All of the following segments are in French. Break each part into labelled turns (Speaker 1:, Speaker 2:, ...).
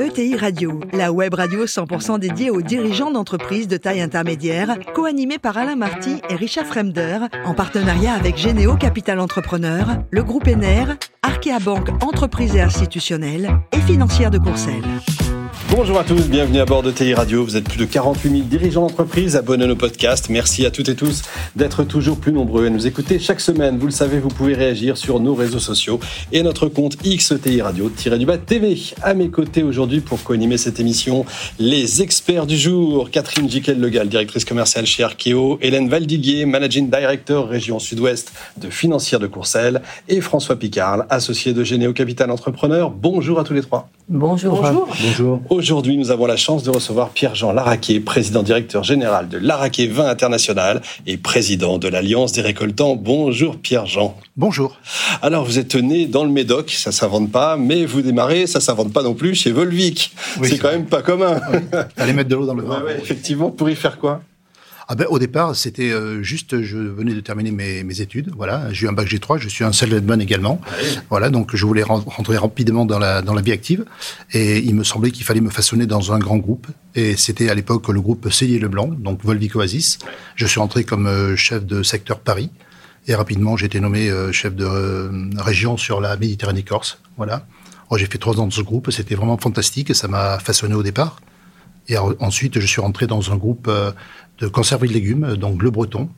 Speaker 1: ETI Radio, la web radio 100% dédiée aux dirigeants d'entreprises de taille intermédiaire, co-animée par Alain Marty et Richard Fremder, en partenariat avec Généo Capital Entrepreneur, le groupe ENER, Arkea Banque Entreprises et Institutionnelles et Financière de Courcelles.
Speaker 2: Bonjour à tous, bienvenue à bord de TI Radio. Vous êtes plus de 48 000 dirigeants d'entreprise abonnés à nos podcasts. Merci à toutes et tous d'être toujours plus nombreux à nous écouter chaque semaine. Vous le savez, vous pouvez réagir sur nos réseaux sociaux et notre compte XTI Radio-du-bas TV. À mes côtés aujourd'hui pour co-animer cette émission, les experts du jour. Catherine Jiquel-Legal, directrice commerciale chez Arkeo. Hélène Valdiguier, managing director région sud-ouest de Financière de Courcelles. Et François Picard, associé de Généo Capital Entrepreneur. Bonjour à tous les trois.
Speaker 3: Bonjour.
Speaker 2: Bonjour. Bonjour. Aujourd'hui, nous avons la chance de recevoir Pierre-Jean Laraquet, président directeur général de Laraquet Vin International et président de l'Alliance des récoltants. Bonjour Pierre-Jean.
Speaker 4: Bonjour.
Speaker 2: Alors, vous êtes né dans le Médoc, ça s'invente pas, mais vous démarrez, ça s'invente pas non plus chez Volvic. c'est quand même pas commun.
Speaker 4: Oui. Allez mettre de l'eau dans le vin.
Speaker 2: Ouais, effectivement, pour y faire quoi?
Speaker 4: Ah ben, au départ, c'était euh, juste, je venais de terminer mes, mes études. Voilà, j'ai eu un bac G3, je suis un salesman également. Voilà, donc je voulais rentrer rapidement dans la dans la vie active, et il me semblait qu'il fallait me façonner dans un grand groupe. Et c'était à l'époque le groupe Cellier Leblanc, donc Volvic Oasis. Je suis rentré comme euh, chef de secteur Paris, et rapidement j'ai été nommé euh, chef de région sur la Méditerranée Corse. Voilà. Oh, j'ai fait trois ans dans ce groupe, c'était vraiment fantastique, ça m'a façonné au départ. Et ensuite, je suis rentré dans un groupe de conserverie de légumes, donc Le Breton,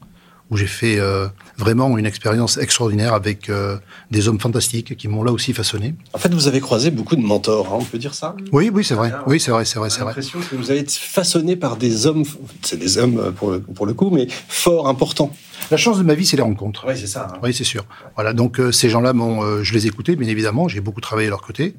Speaker 4: où j'ai fait euh, vraiment une expérience extraordinaire avec euh, des hommes fantastiques qui m'ont là aussi façonné.
Speaker 2: En fait, vous avez croisé beaucoup de mentors, hein, on peut dire ça?
Speaker 4: Oui, oui, c'est vrai. Oui, c'est vrai, c'est vrai, c'est vrai.
Speaker 2: l'impression que vous avez été façonné par des hommes, c'est des hommes euh, pour le, pour le coup, mais forts, importants.
Speaker 4: La chance de ma vie, c'est les rencontres.
Speaker 2: Oui, c'est ça. Hein.
Speaker 4: Oui, c'est sûr. Voilà, donc ces gens-là, je les écoutais, bien évidemment. J'ai beaucoup travaillé à leur côté.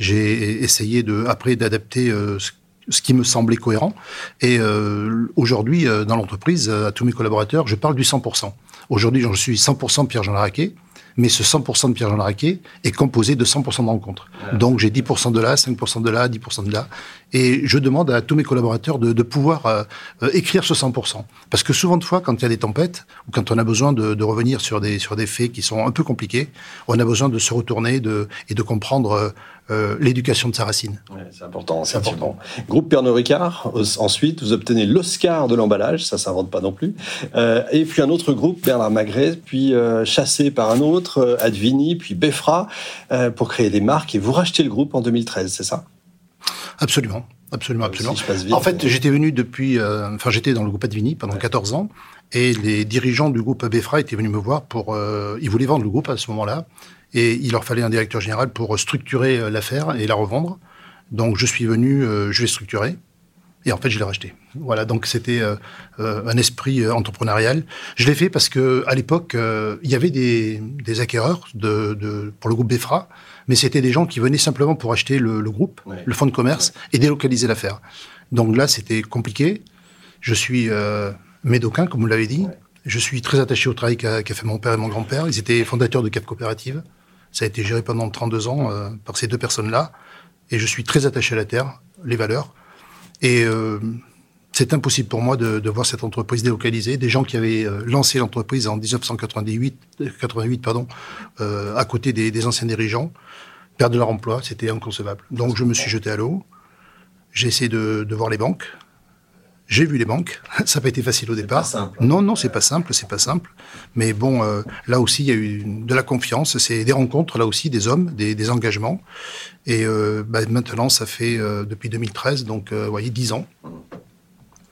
Speaker 4: J'ai essayé de, après, d'adapter ce ce qui me semblait cohérent. Et euh, aujourd'hui, euh, dans l'entreprise, euh, à tous mes collaborateurs, je parle du 100%. Aujourd'hui, je suis 100% Pierre-Jean Laraquet, mais ce 100% de Pierre-Jean Laraquet est composé de 100% de rencontres. Donc j'ai 10% de là, 5% de là, 10% de là. Et je demande à tous mes collaborateurs de, de pouvoir euh, écrire ce 100%. Parce que souvent de fois, quand il y a des tempêtes, ou quand on a besoin de, de, revenir sur des, sur des faits qui sont un peu compliqués, on a besoin de se retourner de, et de comprendre euh, l'éducation de sa racine.
Speaker 2: Ouais, c'est important, c'est important. Groupe Pernod Ricard, ensuite, vous obtenez l'Oscar de l'emballage, ça s'invente pas non plus. Euh, et puis un autre groupe, Bernard Magret, puis euh, chassé par un autre, euh, Advini, puis Befra, euh, pour créer des marques. Et vous rachetez le groupe en 2013, c'est ça?
Speaker 4: Absolument. Absolument, absolument. Si en fait, j'étais venu depuis, euh, enfin, j'étais dans le groupe Advini pendant ouais. 14 ans, et les dirigeants du groupe Befra étaient venus me voir pour, ils voulaient vendre le groupe à ce moment-là, et il leur fallait un directeur général pour structurer euh, l'affaire et la revendre. Donc je suis venu, euh, je l'ai structuré. Et en fait, je l'ai racheté. Voilà, donc c'était euh, un esprit entrepreneurial. Je l'ai fait parce que à l'époque, il y avait des, des acquéreurs de, de, pour le groupe Befra, mais c'était des gens qui venaient simplement pour acheter le, le groupe, ouais. le fonds de commerce, ouais. et délocaliser l'affaire. Donc là, c'était compliqué. Je suis médocain, comme vous l'avez dit. Ouais. Je suis très attaché au travail qu'a qu fait mon père et mon grand-père. Ils étaient fondateurs de Cap Coopérative. Ça a été géré pendant 32 ans euh, par ces deux personnes-là. Et je suis très attaché à la terre, les valeurs. Et euh, c'est impossible pour moi de, voir cette entreprise délocalisée. Des gens qui avaient euh, lancé l'entreprise en 1988, 88, pardon, euh, à côté des, anciens dirigeants, perdre leur emploi, c'était inconcevable. Donc je me suis jeté à l'eau. J'ai essayé de voir les banques. J'ai vu les banques. Ça n'a pas été facile au départ.
Speaker 2: Simple,
Speaker 4: non, non, c'est pas simple, c'est pas simple. Mais bon, euh, là aussi, il y a eu de la confiance. C'est des rencontres, là aussi, des hommes, des, des engagements. Et euh, bah, maintenant, ça fait euh, depuis 2013, donc, vous voyez, 10 ans.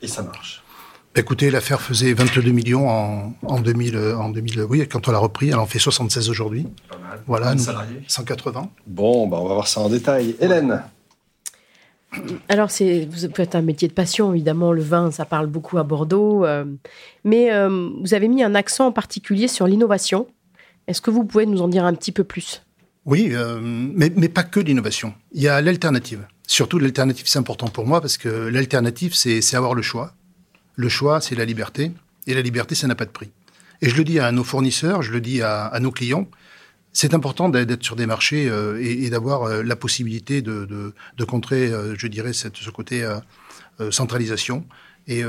Speaker 2: Et ça marche.
Speaker 4: Écoutez, l'affaire faisait 22 millions en, en, 2000, en 2000. Oui, quand on l'a repris, elle en fait 76 aujourd'hui. Voilà, nous, 180.
Speaker 2: Bon, bah, on va voir ça en détail. Hélène?
Speaker 3: Alors, c'est, vous faites un métier de passion, évidemment, le vin, ça parle beaucoup à Bordeaux, euh, mais euh, vous avez mis un accent en particulier sur l'innovation. Est-ce que vous pouvez nous en dire un petit peu plus?
Speaker 4: Oui, euh, mais, mais, pas que l'innovation. Il y a l'alternative. Surtout, l'alternative, c'est important pour moi parce que l'alternative, c'est, avoir le choix. Le choix, c'est la liberté, et la liberté, ça n'a pas de prix. Et je le dis à nos fournisseurs, je le dis à nos clients, c'est important d'être sur des marchés euh, et, d'avoir euh, la possibilité de, contrer, euh, je dirais, cette, ce côté centralisation. Et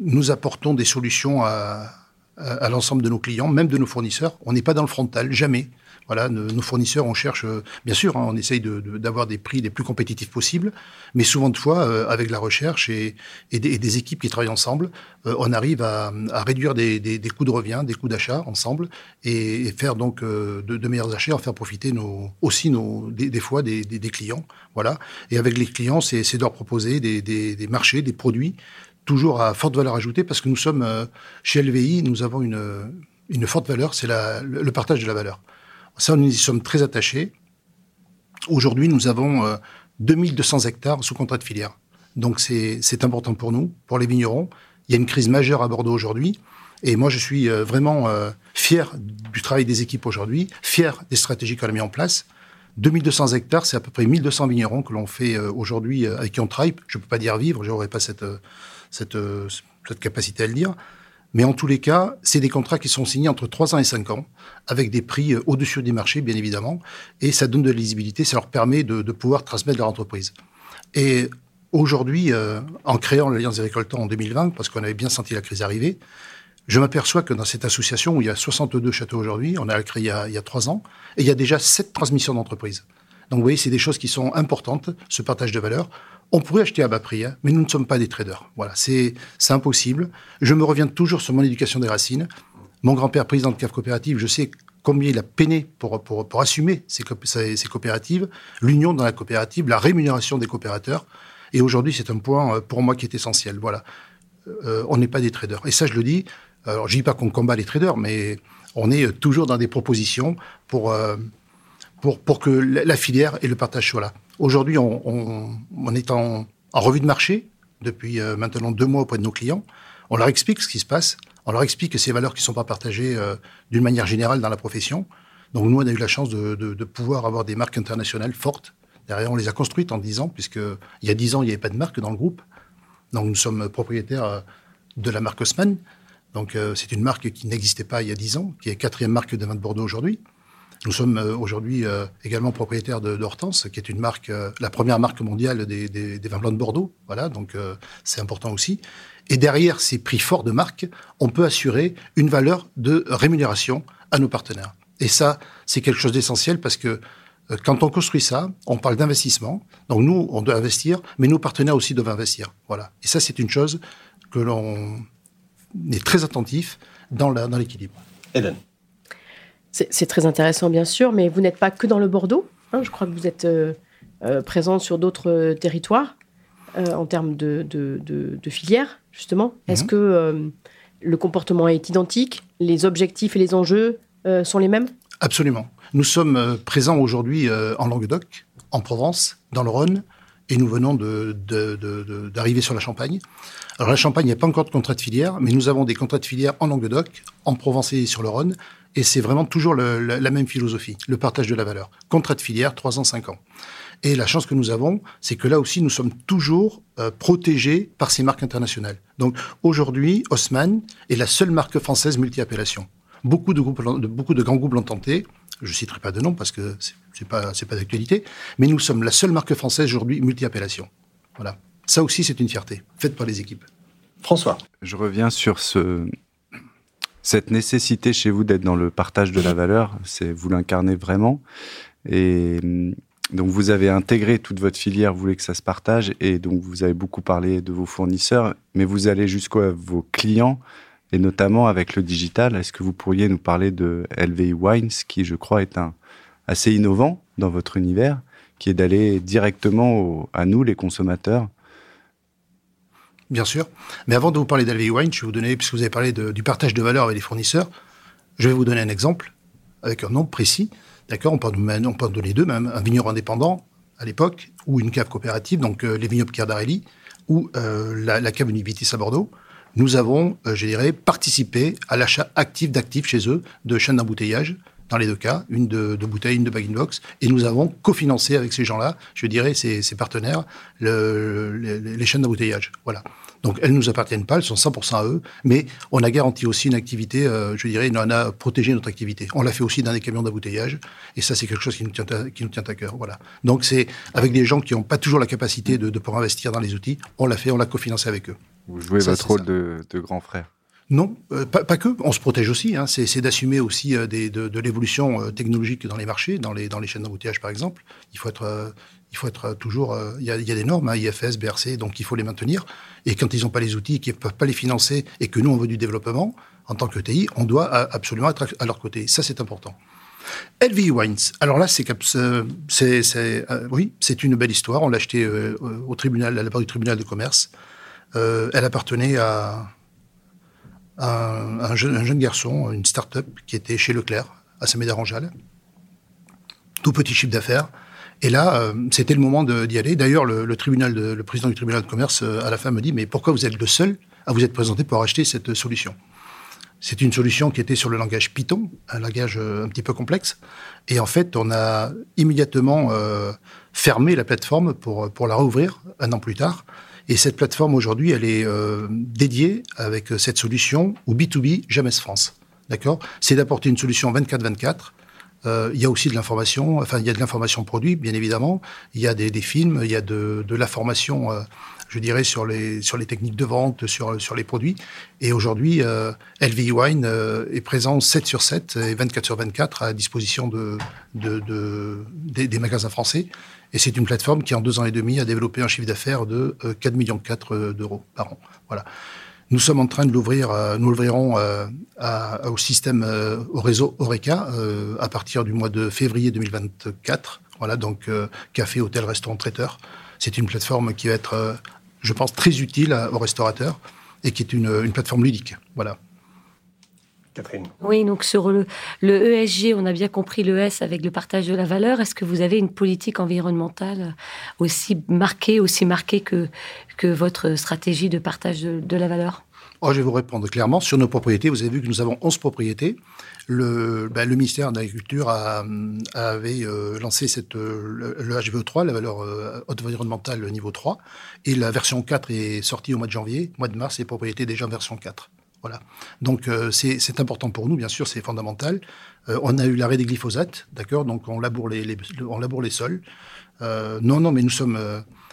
Speaker 4: nous apportons des solutions à l'ensemble de nos clients, même de nos fournisseurs. On n'est pas dans le frontal, jamais. Voilà, nos fournisseurs, on cherche, euh, bien sûr, hein, on essaye d'avoir des prix les plus compétitifs possibles, mais souvent de fois, euh, avec la recherche et, des, équipes qui travaillent ensemble, euh, on arrive à, réduire des, coûts de revient, des coûts d'achat ensemble, et, faire donc de, meilleurs achats, en faire profiter aussi nos, des, fois des, clients. Voilà. Et avec les clients, c'est de leur proposer des, marchés, des produits toujours à forte valeur ajoutée, parce que nous sommes, chez LVI, nous avons une forte valeur, c'est le partage de la valeur. Ça, nous y sommes très attachés. Aujourd'hui, nous avons 2200 euh, hectares sous contrat de filière. Donc c'est important pour nous, pour les vignerons. Il y a une crise majeure à Bordeaux aujourd'hui. Et moi, je suis euh, vraiment euh, fier du travail des équipes aujourd'hui, fier des stratégies qu'on a mis en place. 2200 hectares, c'est à peu près 1200 vignerons que l'on fait aujourd'hui, avec qui on travaille. Je ne peux pas dire vivre, je n'aurais pas cette, cette capacité à le dire. Mais en tous les cas, c'est des contrats qui sont signés entre 3 ans et 5 ans, avec des prix euh, au-dessus des marchés, bien évidemment, et ça donne de la lisibilité, ça leur permet de, pouvoir transmettre leur entreprise. Et aujourd'hui, euh, en créant l'Alliance des récoltants en 2020, parce qu'on avait bien senti la crise arriver, je m'aperçois que dans cette association où il y a 62 châteaux aujourd'hui, on a créé il y a, il y a 3 ans, et il y a déjà 7 transmissions d'entreprise. Donc vous voyez, c'est des choses qui sont importantes, ce partage de valeur. On pourrait acheter à bas prix, hein, mais nous ne sommes pas des traders. Voilà, c'est impossible. Je me reviens toujours sur mon éducation des racines. Mon grand-père, président de CAF coopérative, je sais combien il a peiné pour, pour, pour assumer ces, ces coopératives, l'union dans la coopérative, la rémunération des coopérateurs. Et aujourd'hui, c'est un point euh, pour moi qui est essentiel. Voilà, euh, on n'est pas des traders. Et ça, je le dis. Alors, je dis pas qu'on combat les traders, mais on est toujours dans des propositions pour euh, pour, que la filière et le partage soient là. Aujourd'hui, on, on, est en, revue de marché depuis euh, maintenant deux mois auprès de nos clients. On leur explique ce qui se passe. On leur explique que ces valeurs qui ne sont pas partagées euh, d'une manière générale dans la profession. Donc nous, on a eu la chance de, pouvoir avoir des marques internationales fortes. Derrière, on les a construites en dix ans, puisque il y a dix ans, il n'y avait pas de marque dans le groupe. Donc nous sommes propriétaires euh, de la marque Osman. Donc c'est une marque qui n'existait pas il y a dix ans, qui est quatrième marque de vin de Bordeaux aujourd'hui. Nous sommes euh, aujourd'hui euh, également propriétaires de, d'Hortense, qui est une marque, euh, la première marque mondiale des, vins blancs de Bordeaux. Voilà, donc c'est important aussi. Et derrière ces prix forts de marque, on peut assurer une valeur de rémunération à nos partenaires. Et ça, c'est quelque chose d'essentiel parce que quand on construit ça, on parle d'investissement. Donc nous, on doit investir, mais nos partenaires aussi doivent investir. Voilà. Et ça, c'est une chose que l'on est très attentif dans, l'équilibre.
Speaker 2: Hélène.
Speaker 3: C'est très intéressant, bien sûr, mais vous n'êtes pas que dans le Bordeaux. Hein, je crois que vous êtes euh, euh, présent sur d'autres euh, territoires en termes de, de, filières, justement. Mhm. Est-ce que le comportement est identique Les objectifs et les enjeux sont les mêmes?
Speaker 4: Absolument. Nous sommes présents aujourd'hui en Languedoc, en Provence, dans le Rhône, et nous venons d'arriver sur la Champagne. Alors la Champagne, il n'y a pas encore de contrat de filière, mais nous avons des contrats de filière en Languedoc, en Provence et sur le Rhône, et c'est vraiment toujours la, même philosophie, le partage de la valeur. Contrat de filière, 3 ans, 5 ans. Et la chance que nous avons, c'est que là aussi, nous sommes toujours euh, protégés par ces marques internationales. Donc aujourd'hui, Haussmann est la seule marque française multi-appellation. Beaucoup de, groupes, beaucoup de grands groupes l'ont tenté. Je citerai pas de nom parce que c'est pas c'est pas d'actualité, mais nous sommes la seule marque française aujourd'hui multi-appellation. Voilà. Ça aussi, c'est une fierté faite par les équipes.
Speaker 2: François.
Speaker 5: Je reviens sur ce, cette nécessité chez vous d'être dans le partage de la valeur, c'est vous l'incarnez vraiment. Et mm, donc vous avez intégré toute votre filière, vous voulez que ça se partage, et donc vous avez beaucoup parlé de vos fournisseurs, mais vous allez jusqu'à vos clients, et notamment avec le digital. Est-ce que vous pourriez nous parler de LVI Wines, qui je crois est un assez innovant dans votre univers, qui est d'aller directement à nous, les consommateurs,
Speaker 4: Bien sûr. Mais avant de vous parler d'Alvey Wine, je vous donner, puisque vous avez parlé du partage de valeur avec les fournisseurs, je vais vous donner un exemple avec un nom précis. D'accord on, peut en donner deux même. Un vigneron indépendant, à l'époque, ou une cave coopérative, donc euh, les vignobles Cardarelli, ou euh, la, cave Univitis à Bordeaux. Nous avons, euh, je dirais, participé à l'achat actif d'actifs chez eux de chaînes d'embouteillage dans les deux cas, une de, de bouteille, une de bag-in-box, et nous avons cofinancé avec ces gens-là, je dirais, ces, ces partenaires, le, les, chaînes d'embouteillage. Voilà. Donc elles nous appartiennent pas, elles sont 100% à eux, mais on a garanti aussi une activité, euh, je dirais, on a protégé notre activité. On l'a fait aussi dans des camions d'embouteillage, et ça c'est quelque chose qui nous tient à, qui nous tient à cœur. Voilà. Donc c'est avec des gens qui n'ont pas toujours la capacité de, de pouvoir investir dans les outils, on l'a fait, on l'a cofinancé avec eux.
Speaker 5: Vous jouez votre rôle de, de grand frère.
Speaker 4: Non, pas, que. On se protège aussi. Hein. C'est d'assumer aussi de, de l'évolution technologique dans les marchés, dans les, chaînes d'embouteillage par exemple. Il faut être il faut être toujours. Euh, il y, a, des normes, hein, IFS, BRC, donc il faut les maintenir. Et quand ils n'ont pas les outils, qu'ils ne peuvent pas les financer, et que nous on veut du développement, en tant que TI, on doit absolument être à leur côté. Ça, c'est important. LV Wines. Alors là, c'est euh, oui, c'est une belle histoire. On l'a acheté euh, au tribunal, à la part du tribunal de commerce. elle appartenait à, un, jeune, un, jeune, garçon, une start-up qui était chez Leclerc, à Saint-Médard-en-Jalles. Tout petit chiffre d'affaires. Et là, euh, c'était le moment d'y aller. D'ailleurs, le, président du tribunal de commerce, euh, à la fin, me dit, mais pourquoi vous êtes le seul à vous être présenté pour acheter cette solution? C'est une solution qui était sur le langage Python, un langage euh, un petit peu complexe. Et en fait, on a immédiatement fermé la plateforme pour la rouvrir un an plus tard. Et cette plateforme, aujourd'hui, elle est dédiée avec cette solution au B2B Jamais France. D'accord? C'est d'apporter une solution 24-24 euh, il y a aussi de l'information, enfin il y a de l'information produit, bien évidemment. Il y a des, films, il y a de, de la formation, euh, je dirais, sur les, sur les techniques de vente, sur, sur les produits. Et aujourd'hui, euh, LV Wine euh, est présent 7 sur 7 et 24 sur 24 à disposition de, de, de des, magasins français. Et c'est une plateforme qui, en deux ans et demi, a développé un chiffre d'affaires de 4 millions 4 d'euros par an. Voilà. Nous sommes en train de l'ouvrir, euh, nous l'ouvrirons euh, au système, euh, au réseau Oreca à partir du mois de février 2024. Voilà, donc café, hôtel, restaurant, traiteur. C'est une plateforme qui va être, je pense, très utile aux restaurateurs et qui est une, une plateforme ludique. Voilà.
Speaker 2: Catherine.
Speaker 6: Oui, donc sur le, le, ESG, on a bien compris le S avec le partage de la valeur. Est-ce que vous avez une politique environnementale aussi marquée, aussi marquée que, que votre stratégie de partage de, la valeur?
Speaker 4: Oh, Je vais vous répondre clairement. Sur nos propriétés, vous avez vu que nous avons 11 propriétés. Le, ben, le ministère de l'Agriculture avait euh, lancé cette, le, HVO3, la valeur euh, environnementale niveau 3, et la version 4 est sortie au mois de janvier. Mois de mars, les propriétés déjà en version 4. Voilà. Donc euh, c'est important pour nous, bien sûr, c'est fondamental. Euh, on a eu l'arrêt des glyphosates, d'accord? Donc on laboure les, on laboure les sols. Euh, non, non, mais nous sommes.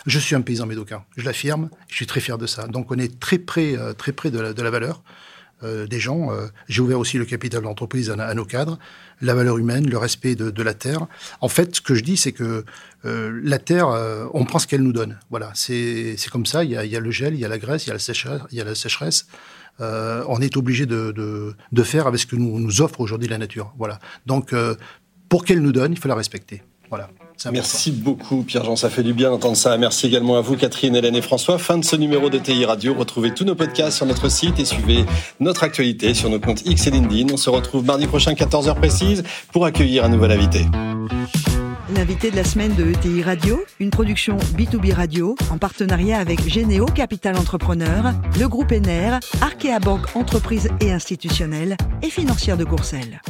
Speaker 4: Je suis un paysan médocain, je l'affirme. Je suis très fier de ça. Donc on est très près, très près de la, valeur. des gens. J'ai ouvert aussi le capital de l'entreprise à, nos cadres, la valeur humaine, le respect de, la terre. En fait, ce que je dis, c'est que la terre, on prend ce qu'elle nous donne. Voilà, c'est comme ça. Il y, a, le gel, il y a la graisse, il y a la sécheresse. Euh, on est obligé de, faire avec ce que nous, nous offre aujourd'hui la nature. Voilà. Donc, euh, pour qu'elle nous donne, il faut la respecter. Voilà.
Speaker 2: Merci beaucoup Pierre-Jean, ça fait du bien d'entendre ça. Merci également à vous Catherine, Hélène et François. Fin de ce numéro de TI Radio. Retrouvez tous nos podcasts sur notre site et suivez notre actualité sur nos comptes X et LinkedIn. On se retrouve mardi prochain 14h précise pour accueillir un nouvel invité.
Speaker 1: L'invité de la semaine de ETI Radio, une production B2B Radio en partenariat avec Généo Capital Entrepreneur, le groupe ENER, Arkea Banque Entreprise et Institutionnelle et Financière de Courcelles.